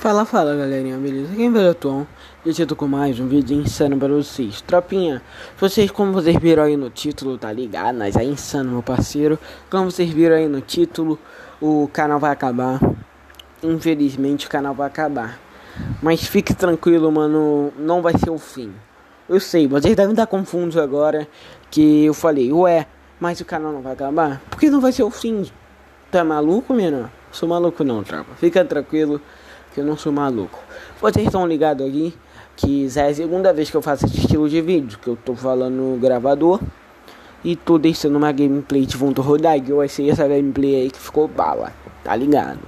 Fala, fala galerinha, beleza? Quem é o Tom? Eu tô com mais um vídeo insano para vocês Tropinha, vocês como vocês viram aí no título, tá ligado? Mas é insano meu parceiro Como vocês viram aí no título, o canal vai acabar Infelizmente o canal vai acabar Mas fique tranquilo mano, não vai ser o fim Eu sei, vocês devem estar confusos agora Que eu falei, ué, mas o canal não vai acabar? Por que não vai ser o fim? Tá maluco, menino? Sou maluco não, tropa Fica tranquilo que eu não sou maluco. Vocês estão ligados aqui que já é a segunda vez que eu faço esse estilo de vídeo, que eu tô falando no gravador e tô deixando uma gameplay de fundo rodar, que eu achei essa gameplay aí que ficou bala, tá ligado?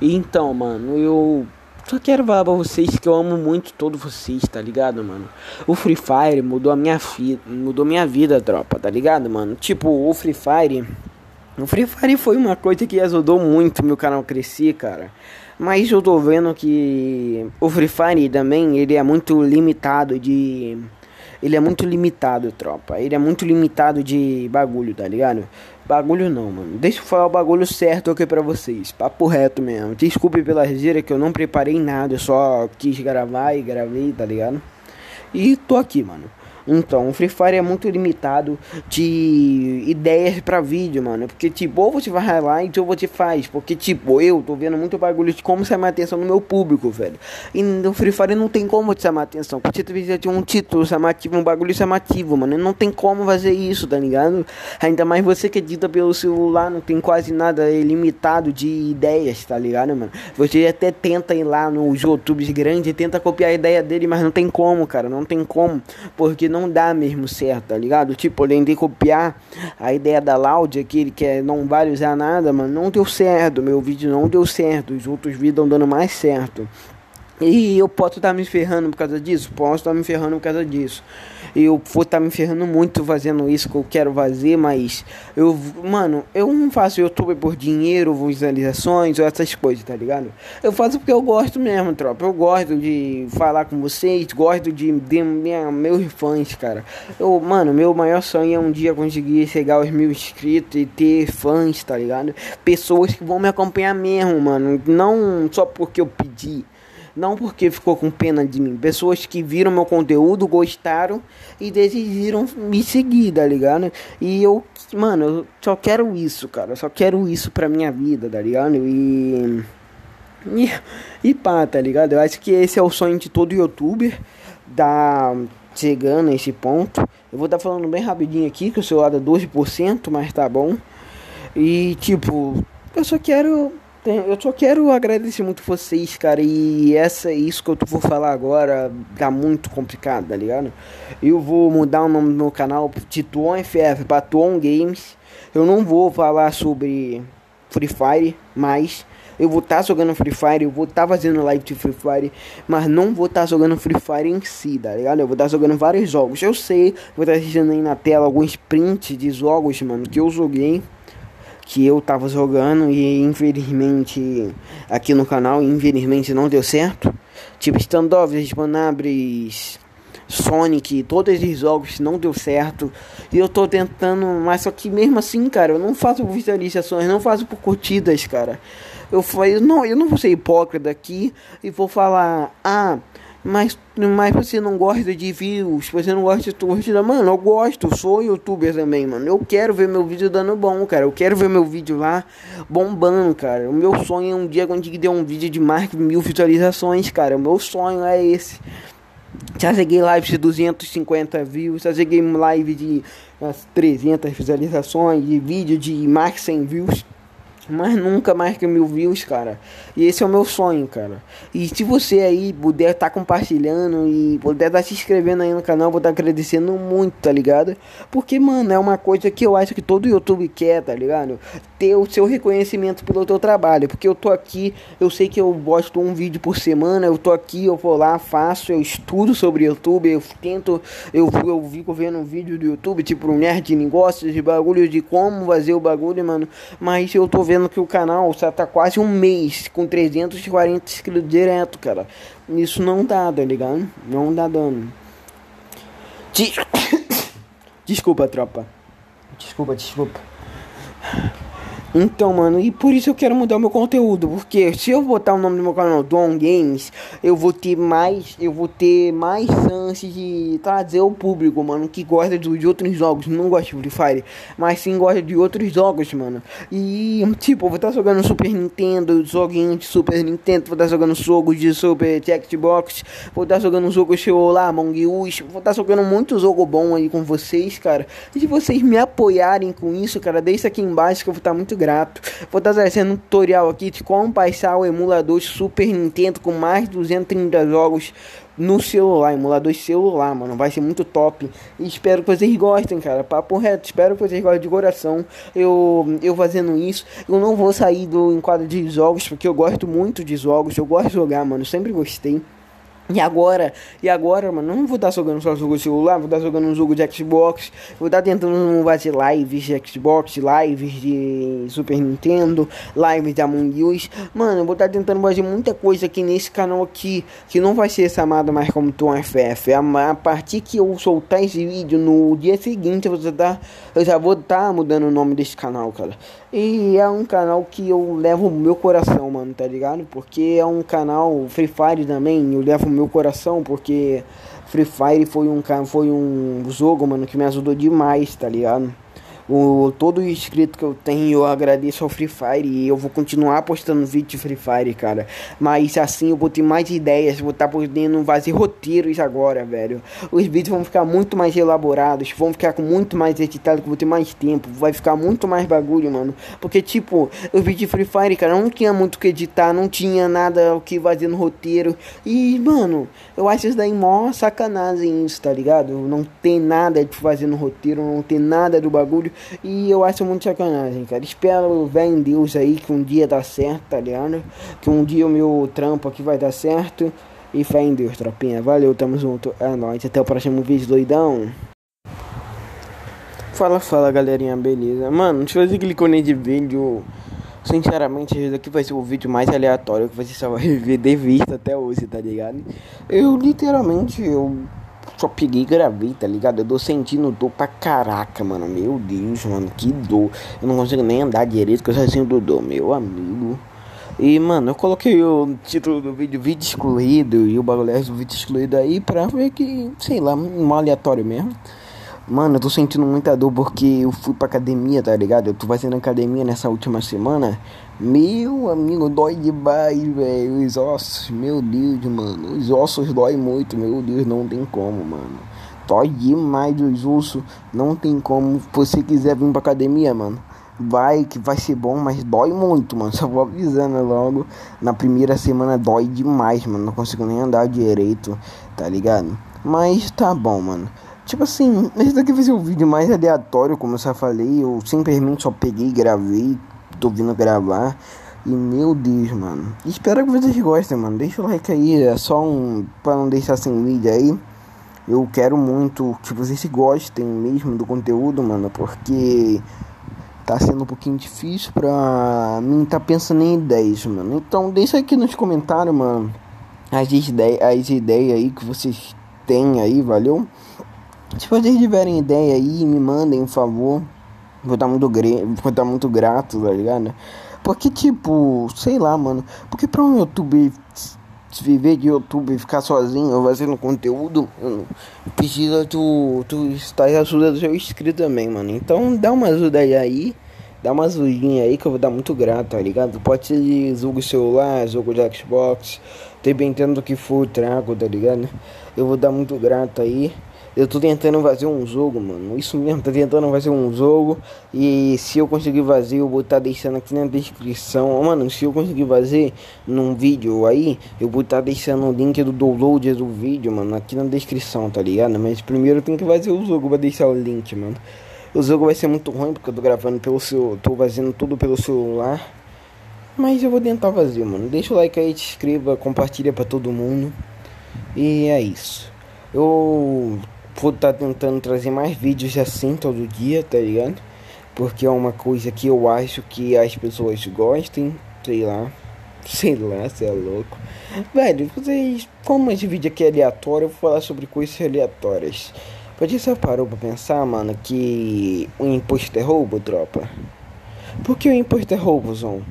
Então, mano, eu só quero falar pra vocês que eu amo muito todos vocês, tá ligado, mano? O Free Fire mudou a minha vida, mudou minha vida, tropa, tá ligado, mano? Tipo, o Free Fire, o Free Fire foi uma coisa que ajudou muito meu canal crescer, cara. Mas eu tô vendo que o Free Fire também, ele é muito limitado de... Ele é muito limitado, tropa. Ele é muito limitado de bagulho, tá ligado? Bagulho não, mano. Deixa eu falar o bagulho certo aqui pra vocês. Papo reto mesmo. Desculpe pela gira que eu não preparei nada. Eu só quis gravar e gravei, tá ligado? E tô aqui, mano. Então, o Free Fire é muito limitado de ideias para vídeo, mano. Porque, tipo, ou você vai highlight ou você faz. Porque, tipo, eu tô vendo muito bagulho de como chamar atenção no meu público, velho. E no Free Fire não tem como te chamar atenção. Porque você precisa de um título chamativo, um bagulho chamativo, mano. Não tem como fazer isso, tá ligado? Ainda mais você que edita pelo celular, não tem quase nada limitado de ideias, tá ligado, mano? Você até tenta ir lá nos YouTubes grandes e tenta copiar a ideia dele, mas não tem como, cara. Não tem como. Porque não dá mesmo certo, tá ligado? Tipo, além de copiar a ideia da Loud, aquele que não vale usar nada, mano, não deu certo. Meu vídeo não deu certo. Os outros vídeos estão dando mais certo. E eu posso estar tá me ferrando por causa disso? Posso estar tá me ferrando por causa disso. Eu vou estar tá me ferrando muito fazendo isso que eu quero fazer, mas eu, mano, eu não faço YouTube por dinheiro, visualizações ou essas coisas, tá ligado? Eu faço porque eu gosto mesmo, tropa. Eu gosto de falar com vocês, gosto de, de minha, meus fãs, cara. Eu, mano, meu maior sonho é um dia conseguir chegar aos mil inscritos e ter fãs, tá ligado? Pessoas que vão me acompanhar mesmo, mano. Não só porque eu pedi. Não porque ficou com pena de mim. Pessoas que viram meu conteúdo, gostaram e decidiram me seguir, tá ligado? E eu, mano, eu só quero isso, cara. Eu só quero isso pra minha vida, tá ligado? E. E, e pá, tá ligado? Eu acho que esse é o sonho de todo youtuber. Da chegando a esse ponto. Eu vou estar tá falando bem rapidinho aqui, que o celular é 12%, mas tá bom. E tipo, eu só quero eu só quero agradecer muito vocês, cara. E essa isso que eu vou falar agora tá muito complicado, tá ligado? Eu vou mudar o nome do meu canal de Tuon FF para Tuon Games. Eu não vou falar sobre Free Fire, mas eu vou estar tá jogando Free Fire, eu vou estar tá fazendo live de Free Fire, mas não vou estar tá jogando Free Fire em si, tá ligado? Eu vou estar tá jogando vários jogos. Eu sei, vou estar tá assistindo aí na tela alguns prints de jogos, mano, que eu joguei que eu tava jogando e infelizmente aqui no canal, infelizmente não deu certo. Tipo Standoff, Manabres, Sonic, todos esses jogos não deu certo. E eu tô tentando, mas só que mesmo assim, cara, eu não faço visualizações, não faço por curtidas, cara. Eu, eu, não, eu não vou ser hipócrita aqui e vou falar, ah, mas, mas você não gosta de views, você não gosta de curtida. Mano, eu gosto, sou youtuber também, mano. Eu quero ver meu vídeo dando bom, cara. Eu quero ver meu vídeo lá bombando, cara. O meu sonho é um dia conseguir ter um vídeo de mais de mil visualizações, cara. O meu sonho é esse. Já cheguei live de 250 views, já cheguei live de umas 300 visualizações, de vídeo de mais 100 views mas nunca mais que mil views, cara. E esse é o meu sonho, cara. E se você aí puder estar tá compartilhando e puder estar tá se inscrevendo aí no canal, vou estar tá agradecendo muito, tá ligado? Porque, mano, é uma coisa que eu acho que todo YouTube quer, tá ligado? Ter o seu reconhecimento pelo teu trabalho. Porque eu tô aqui, eu sei que eu gosto um vídeo por semana, eu tô aqui, eu vou lá, faço, eu estudo sobre YouTube, eu tento, eu, eu fico vendo um vídeo do YouTube, tipo um nerd de negócios, de bagulho de como fazer o bagulho, mano. Mas eu tô vendo vendo que o canal já tá quase um mês com 340 inscritos direto, cara. Isso não dá, tá ligado? Não dá dano. Desculpa, tropa. Desculpa, desculpa. Então, mano, e por isso eu quero mudar o meu conteúdo, porque se eu botar o nome do meu canal Dom Games, eu vou ter mais, eu vou ter mais chances de trazer o público, mano, que gosta de, outros jogos, não gosta de Free Fire, mas sim gosta de outros jogos, mano. E tipo, eu vou estar tá jogando Super Nintendo, joguinho de Super Nintendo, vou estar tá jogando jogos de Super Xbox, vou estar tá jogando jogo celular, Among Us, vou estar jogando muito jogo bom aí com vocês, cara. E se vocês me apoiarem com isso, cara, deixa aqui embaixo que eu vou estar muito grato grato. Vou estar trazendo um tutorial aqui de como baixar o emulador Super Nintendo com mais de 230 jogos no celular, emulador celular, mano. Vai ser muito top. E espero que vocês gostem, cara. Papo reto, espero que vocês gostem de coração. Eu, eu fazendo isso. Eu não vou sair do enquadro de jogos, porque eu gosto muito de jogos. Eu gosto de jogar, mano. Sempre gostei. E agora, e agora, mano, não vou estar jogando só jogo de celular, vou estar jogando um jogo de Xbox, vou estar tentando fazer lives de Xbox, lives de Super Nintendo, lives de Among Us. Mano, eu vou estar tentando fazer muita coisa aqui nesse canal aqui, que não vai ser chamado mais como Tom FF. A, a partir que eu soltar esse vídeo no dia seguinte, eu, tá, eu já vou estar mudando o nome desse canal, cara. E é um canal que eu levo o meu coração, mano, tá ligado? Porque é um canal Free Fire também, eu levo meu coração, porque Free Fire foi um, foi um jogo, mano, que me ajudou demais, tá ligado? O, todo o inscrito que eu tenho, eu agradeço ao Free Fire e eu vou continuar postando vídeo de Free Fire, cara. Mas assim eu vou ter mais ideias, vou estar tá podendo fazer roteiros agora, velho. Os vídeos vão ficar muito mais elaborados, vão ficar com muito mais editado, que eu vou ter mais tempo, vai ficar muito mais bagulho, mano. Porque, tipo, os vídeos de Free Fire, cara, não tinha muito o que editar, não tinha nada o que fazer no roteiro. E, mano, eu acho isso daí mó sacanagem isso, tá ligado? Não tem nada de fazer no roteiro, não tem nada do bagulho. E eu acho muito sacanagem, cara. Espero ver em Deus aí que um dia dá certo, tá ligado? Que um dia o meu trampo aqui vai dar certo. E fé em Deus, tropinha. Valeu, tamo junto. É nóis. Até o próximo vídeo, doidão. Fala, fala, galerinha, beleza? Mano, deixa eu fazer aquele cone de vídeo. Sinceramente, esse daqui vai ser o vídeo mais aleatório que você só vai ver de vista até hoje, tá ligado? Eu literalmente, eu só peguei e gravei, tá ligado? Eu tô sentindo dor pra caraca, mano. Meu Deus, mano, que dor. Eu não consigo nem andar direito, que eu só sinto dor, meu amigo. E, mano, eu coloquei o título do vídeo vídeo excluído e o bagulho do vídeo excluído aí pra ver que, sei lá, um aleatório mesmo. Mano, eu tô sentindo muita dor porque eu fui pra academia, tá ligado? Eu tô fazendo academia nessa última semana. Meu amigo, dói demais, velho. Os ossos, meu Deus, mano. Os ossos dói muito, meu Deus, não tem como, mano. Dói demais os ossos, não tem como. Se você quiser vir pra academia, mano, vai que vai ser bom, mas dói muito, mano. Só vou avisando logo. Na primeira semana dói demais, mano. Não consigo nem andar direito, tá ligado? Mas tá bom, mano. Tipo assim, esse daqui vai ser o vídeo mais aleatório, como eu já falei. Eu simplesmente só peguei gravei. Tô vindo gravar. E meu Deus, mano. Espero que vocês gostem, mano. Deixa o like aí. É só um. Pra não deixar sem vídeo aí. Eu quero muito que vocês gostem mesmo do conteúdo, mano. Porque tá sendo um pouquinho difícil pra mim tá pensando em ideias, mano. Então deixa aqui nos comentários, mano. As ideias, as ideias aí que vocês têm aí, valeu? Se vocês tiverem ideia aí, me mandem, por favor. Vou estar muito, vou estar muito grato, tá ligado? Porque, tipo, sei lá, mano. Porque pra um YouTube viver de YouTube e ficar sozinho fazendo conteúdo, precisa tu, tu estar ajuda do seu inscrito também, mano. Então dá uma ajuda aí, aí dá uma ajudinha aí que eu vou dar muito grato, tá ligado? Pode ser de jogo celular, jogo de Xbox, dependendo do que for, trago, tá ligado? Eu vou dar muito grato aí. Eu tô tentando fazer um jogo, mano. Isso mesmo, tô tentando fazer um jogo. E se eu conseguir fazer, eu vou estar tá deixando aqui na descrição. Mano, se eu conseguir fazer num vídeo aí, eu vou estar tá deixando o link do download do vídeo, mano, aqui na descrição, tá ligado? Mas primeiro eu tenho que fazer o jogo, vou deixar o link, mano. O jogo vai ser muito ruim porque eu tô gravando pelo seu. tô fazendo tudo pelo celular. Mas eu vou tentar fazer, mano. Deixa o like aí, te inscreva, compartilha pra todo mundo. E é isso. Eu vou estar tá tentando trazer mais vídeos assim todo dia, tá ligado? Porque é uma coisa que eu acho que as pessoas gostem, sei lá. Sei lá, você é louco. Velho, vocês. Como esse vídeo aqui é aleatório, eu vou falar sobre coisas aleatórias. Pode você parou pra pensar, mano, que o imposto é roubo, tropa? Por que o imposto é roubo, Zon?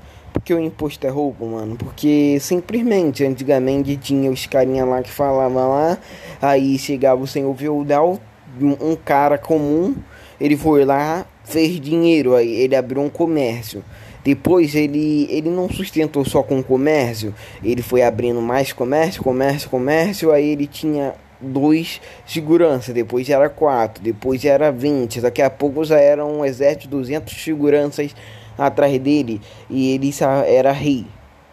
Porque o imposto é roubo, mano? Porque simplesmente, antigamente tinha os carinha lá que falavam lá, aí chegava o senhor feudal, um cara comum, ele foi lá, fez dinheiro, aí ele abriu um comércio. Depois ele, ele não sustentou só com comércio, ele foi abrindo mais comércio, comércio, comércio, aí ele tinha dois segurança, depois era quatro, depois era vinte, daqui a pouco já era um exército de 200 seguranças atrás dele e ele era rei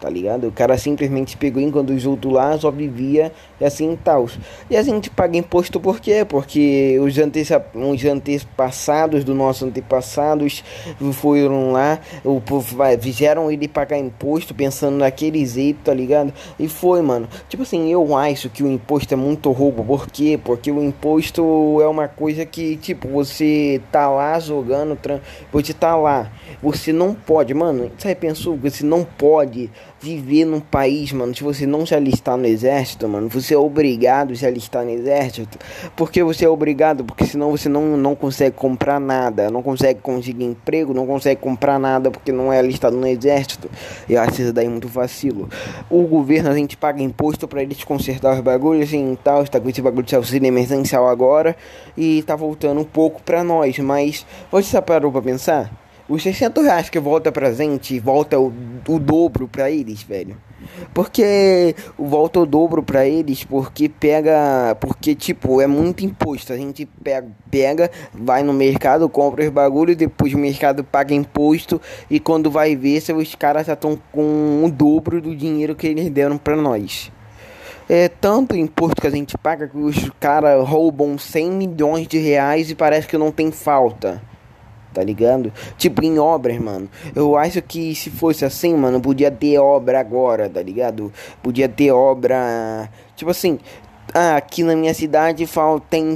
tá ligado? O cara simplesmente pegou enquanto os outros lá só vivia e assim tal. E a gente paga imposto por quê? Porque os, ante os antepassados dos nossos antepassados foram lá, o povo fizeram ele pagar imposto pensando naquele jeito, tá ligado? E foi, mano. Tipo assim, eu acho que o imposto é muito roubo. Por quê? Porque o imposto é uma coisa que, tipo, você tá lá jogando, você tá lá, você não pode, mano. Você pensou? Você não pode viver num país, mano, se você não se alistar no exército, mano, você é obrigado a se alistar no exército. Porque você é obrigado, porque senão você não, não consegue comprar nada, não consegue conseguir emprego, não consegue comprar nada porque não é alistado no exército. Eu acho isso daí muito vacilo. O governo, a gente paga imposto para eles consertar os bagulhos assim, tal, está com esse bagulho de auxílio emergencial agora e tá voltando um pouco para nós, mas você já parou para pensar? Os 600 reais que volta pra gente, volta o, o dobro pra eles, velho. Porque volta o dobro pra eles, porque pega. Porque, tipo, é muito imposto. A gente pega, pega vai no mercado, compra os bagulhos, depois o mercado paga imposto. E quando vai ver, se os caras já estão com o dobro do dinheiro que eles deram pra nós. É tanto imposto que a gente paga que os caras roubam 100 milhões de reais e parece que não tem falta tá ligado? Tipo, em obras, mano. Eu acho que se fosse assim, mano, podia ter obra agora, tá ligado? Podia ter obra. Tipo assim, ah, aqui na minha cidade tem,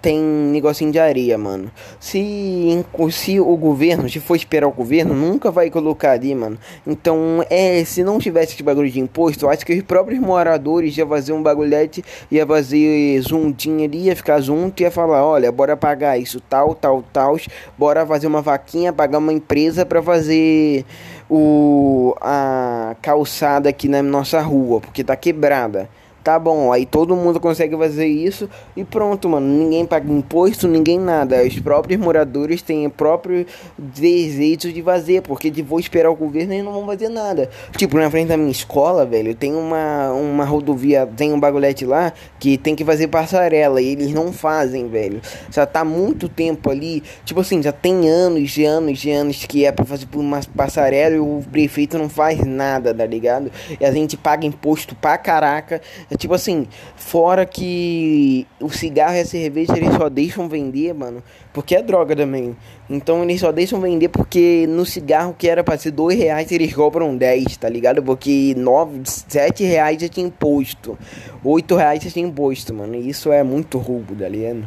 tem negocinho de areia, mano. Se, se o governo, se for esperar o governo, nunca vai colocar ali, mano. Então, é, se não tivesse esse bagulho de imposto, acho que os próprios moradores iam fazer um bagulhete, ia fazer juntinho ali, ia ficar junto e ia falar: olha, bora pagar isso, tal, tal, tal. Bora fazer uma vaquinha, pagar uma empresa pra fazer o, a calçada aqui na nossa rua, porque tá quebrada. Tá bom, aí todo mundo consegue fazer isso e pronto, mano. Ninguém paga imposto, ninguém nada. Os próprios moradores têm o próprio desejo de fazer, porque de vou esperar o governo e não vão fazer nada. Tipo, na frente da minha escola, velho, tem uma, uma rodovia, tem um bagulhete lá que tem que fazer passarela e eles não fazem, velho. Já tá muito tempo ali, tipo assim, já tem anos e anos e anos que é pra fazer uma passarela e o prefeito não faz nada, tá ligado? E a gente paga imposto pra caraca é tipo assim, fora que o cigarro e a cerveja eles só deixam vender, mano, porque é droga também. Então eles só deixam vender porque no cigarro que era pra ser dois reais eles cobram 10, tá ligado? Porque nove, sete reais já tinha imposto, oito reais já tinha imposto, mano. E isso é muito roubo, tá ligado?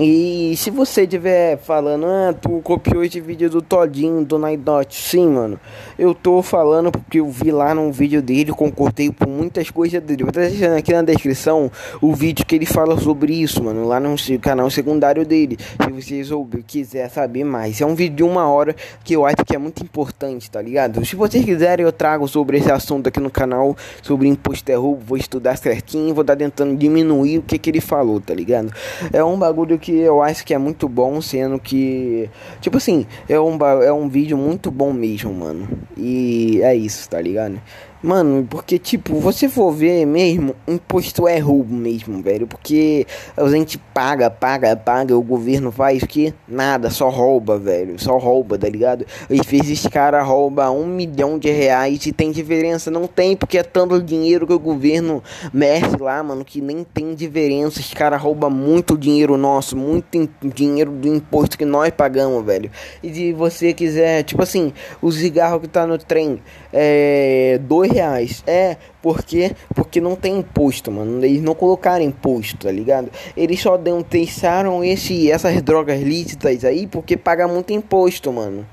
E se você estiver falando, ah, tu copiou esse vídeo do Todinho, do Night Sim, mano. Eu tô falando porque eu vi lá num vídeo dele, concordei com muitas coisas dele. Vou deixando aqui na descrição o vídeo que ele fala sobre isso, mano. Lá no canal secundário dele. Se vocês ouvir, quiser saber mais. É um vídeo de uma hora que eu acho que é muito importante, tá ligado? Se vocês quiserem, eu trago sobre esse assunto aqui no canal. Sobre imposto é roubo. Vou estudar certinho. Vou estar tentando diminuir o que, que ele falou, tá ligado? É um bagulho que que eu acho que é muito bom, sendo que. Tipo assim, é um, é um vídeo muito bom mesmo, mano. E é isso, tá ligado? Mano, porque, tipo, você for ver mesmo, imposto é roubo mesmo, velho. Porque a gente paga, paga, paga, o governo faz que? Nada, só rouba, velho. Só rouba, tá ligado? Às vezes cara rouba um milhão de reais e tem diferença. Não tem, porque é tanto dinheiro que o governo mexe lá, mano, que nem tem diferença. Esse cara rouba muito dinheiro nosso, muito dinheiro do imposto que nós pagamos, velho. E se você quiser, tipo assim, o cigarro que tá no trem, é. Dois reais. É, porque porque não tem imposto, mano. Eles não colocaram imposto, tá ligado? Eles só dão, testaram esse, essas drogas lícitas aí porque paga muito imposto, mano.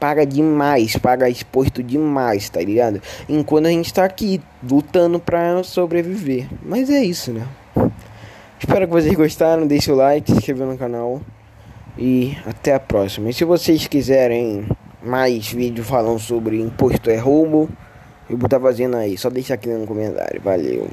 Paga demais, paga exposto demais, tá ligado? Enquanto a gente tá aqui lutando pra sobreviver. Mas é isso, né? Espero que vocês gostaram. Deixe o like, se inscreva no canal. E até a próxima. E se vocês quiserem mais vídeo falando sobre imposto é roubo, eu vou estar fazendo aí. Só deixa aqui no comentário. Valeu.